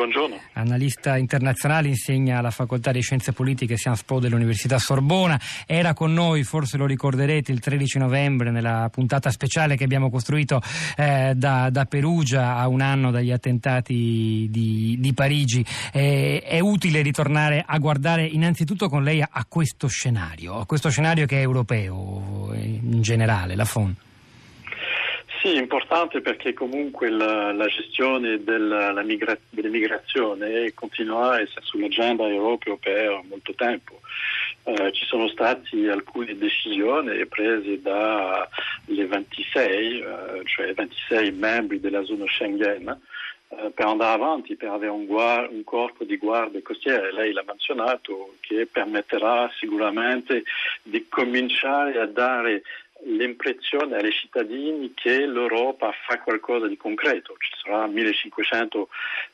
buongiorno. Analista internazionale, insegna alla facoltà di scienze politiche Sciences Po dell'Università Sorbona. Era con noi, forse lo ricorderete, il 13 novembre nella puntata speciale che abbiamo costruito eh, da, da, Perugia a un anno dagli attentati di, di Parigi. Eh, è utile ritornare a guardare innanzitutto con lei a, a questo scenario, a questo scenario che è europeo in generale, la FON. Sì, importante perché comunque la, la gestione della, la migra, dell'immigrazione continuerà a essere sull'agenda europea per molto tempo. Eh, ci sono state alcune decisioni prese dalle 26, eh, cioè 26 membri della zona Schengen, eh, per andare avanti, per avere un, guard, un, corpo di guardie costiere, lei l'ha menzionato, che permetterà sicuramente di cominciare a dare l'impressione ai cittadini che l'Europa fa qualcosa di concreto, ci saranno 1500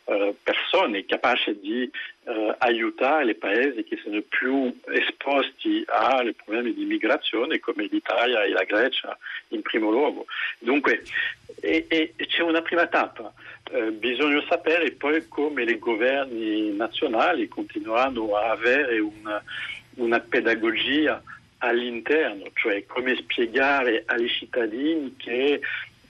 eh, persone capaci di eh, aiutare i paesi che sono più esposti ai problemi di migrazione come l'Italia e la Grecia in primo luogo. Dunque e, e c'è una prima tappa, eh, bisogna sapere poi come i governi nazionali continueranno a avere una, una pedagogia all'interno, cioè come spiegare ai cittadini che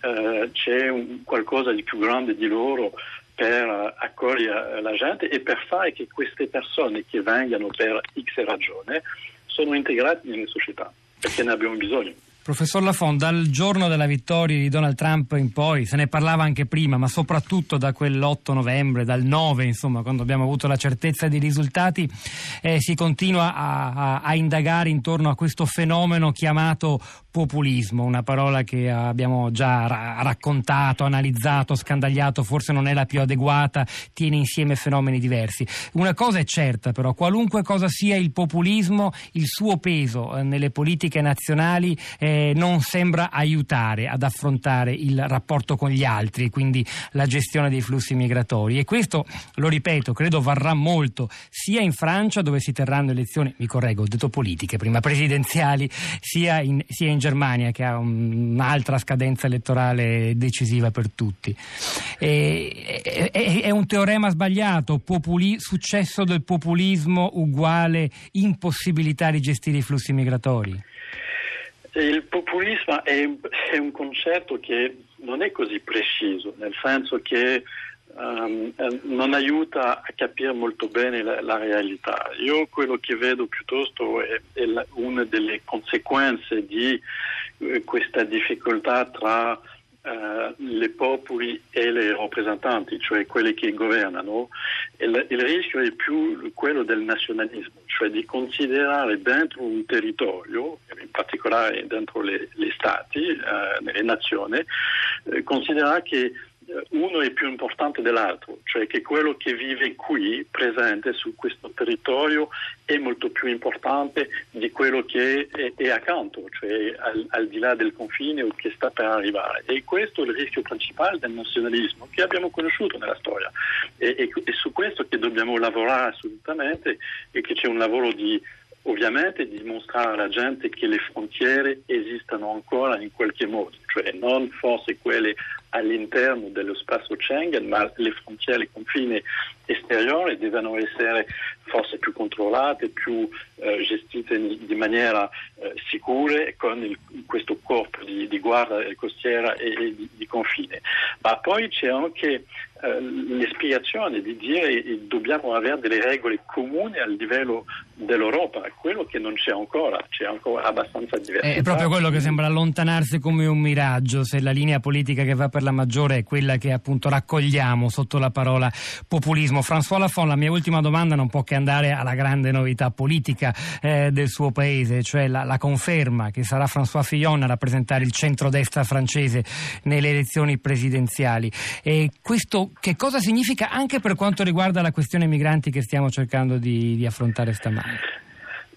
eh, c'è un, qualcosa di più grande di loro per accogliere la gente e per fare che queste persone che vengano per X ragione sono integrate nelle società, perché ne abbiamo bisogno. Professor Lafon, dal giorno della vittoria di Donald Trump in poi, se ne parlava anche prima, ma soprattutto da quell'8 novembre, dal 9, insomma, quando abbiamo avuto la certezza dei risultati, eh, si continua a, a, a, indagare intorno a questo fenomeno chiamato populismo, una parola che abbiamo già ra- raccontato, analizzato, scandagliato, forse non è la più adeguata, tiene insieme fenomeni diversi. Una cosa è certa però, qualunque cosa sia il populismo, il suo peso eh, nelle politiche nazionali eh, eh, non sembra aiutare ad affrontare il rapporto con gli altri, quindi la gestione dei flussi migratori. E questo, lo ripeto, credo varrà molto sia in Francia dove si terranno elezioni, mi correggo, ho detto politiche, prima presidenziali, sia in, sia in Germania che ha un'altra scadenza elettorale decisiva per tutti. E, è, è, un teorema sbagliato, populi, successo del populismo uguale impossibilità di gestire i flussi migratori. Il populismo è, è, un concetto che non è così preciso, nel senso che um, non aiuta a capire molto bene la, la, realtà. Io quello che vedo piuttosto è, è la, una delle conseguenze di eh, questa difficoltà tra uh, le popoli e le rappresentanti, cioè quelli che governano, il, il, rischio è più quello del nazionalismo, cioè di considerare dentro un territorio, in particolare dentro le, le stati, uh, nelle nazioni, eh, considerare che eh, uno è più importante dell'altro, cioè che quello che vive qui, presente su questo territorio, è molto più importante di quello che è, è accanto, cioè al, al, di là del confine o che sta per arrivare. E questo è il rischio principale del nazionalismo che abbiamo conosciuto nella storia. E, e, e su questo che dobbiamo lavorare assolutamente e che c'è un lavoro di ovviamente dimostrare alla gente che le frontiere esistono ancora in qualche modo, cioè non forse quelle all'interno dello spazio Schengen, ma le frontiere, i confini esteriori devono essere forse più controllate, più eh, gestite di maniera eh, sicura con il, questo corpo di, di guardia costiera e, e di, di, confine. Ma poi c'è anche eh, l'ispirazione di dire che dobbiamo avere delle regole comuni a livello dell'Europa, quello che non c'è ancora, c'è ancora abbastanza diversità. È proprio quello che sembra allontanarsi come un miraggio, se la linea politica che va per la maggiore è quella che appunto raccogliamo sotto la parola populismo. François Lafont, la mia ultima domanda non può che andare alla grande novità politica eh, del suo paese, cioè la, la, conferma che sarà François Fillon a rappresentare il centrodestra francese nelle elezioni presidenziali. E questo che cosa significa anche per quanto riguarda la questione migranti che stiamo cercando di, di affrontare stamani?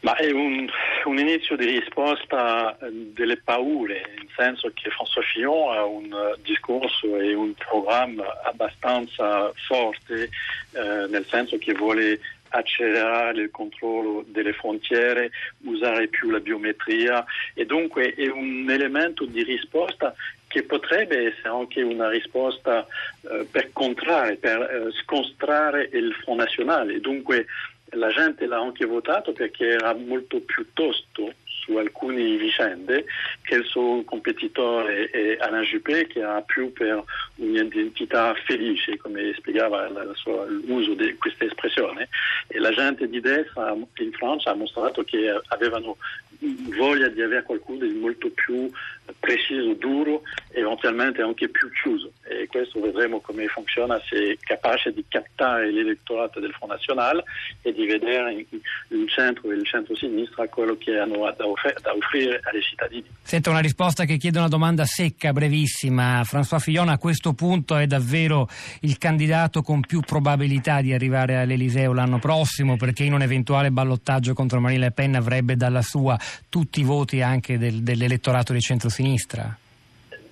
Ma è un, un, inizio di risposta eh, delle paure, nel senso che François Fillon ha un eh, discorso e un programma abbastanza forte, eh, nel senso che vuole accelerare il controllo delle frontiere, usare più la biometria e dunque è un elemento di risposta che potrebbe essere anche una risposta eh, per contrarre, per eh, sconstrare il Front Nazionale. Dunque la gente l'ha anche votato perché era molto più tosto su alcune vicende che il suo competitore Alain Juppé che ha più per un'identità felice, come spiegava sua, l'uso di questa espressione, e la gente di destra in Francia ha mostrato che avevano voglia di avere qualcuno di molto più preciso, duro, eventualmente anche più chiuso. E questo vedremo come funziona se è capace di captare l'elettorato del Front National e di vedere il centro e il centro-sinistra quello che hanno da, offrire, da offrire ai cittadini. Sento una risposta che chiede una domanda secca, brevissima. François Fillon a questo punto è davvero il candidato con più probabilità di arrivare all'Eliseo l'anno prossimo perché in un eventuale ballottaggio contro Marine Le Pen avrebbe dalla sua tutti i voti anche del, dell'elettorato di centrosinistra?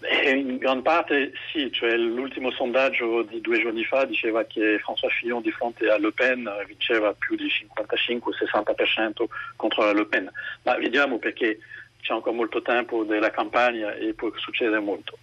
Eh, in gran parte sì, cioè l'ultimo sondaggio di due giorni fa diceva che François Fillon di fronte a Le Pen vinceva più di 55-60% contro la Le Pen, ma vediamo perché c'è ancora molto tempo della campagna e può succedere molto.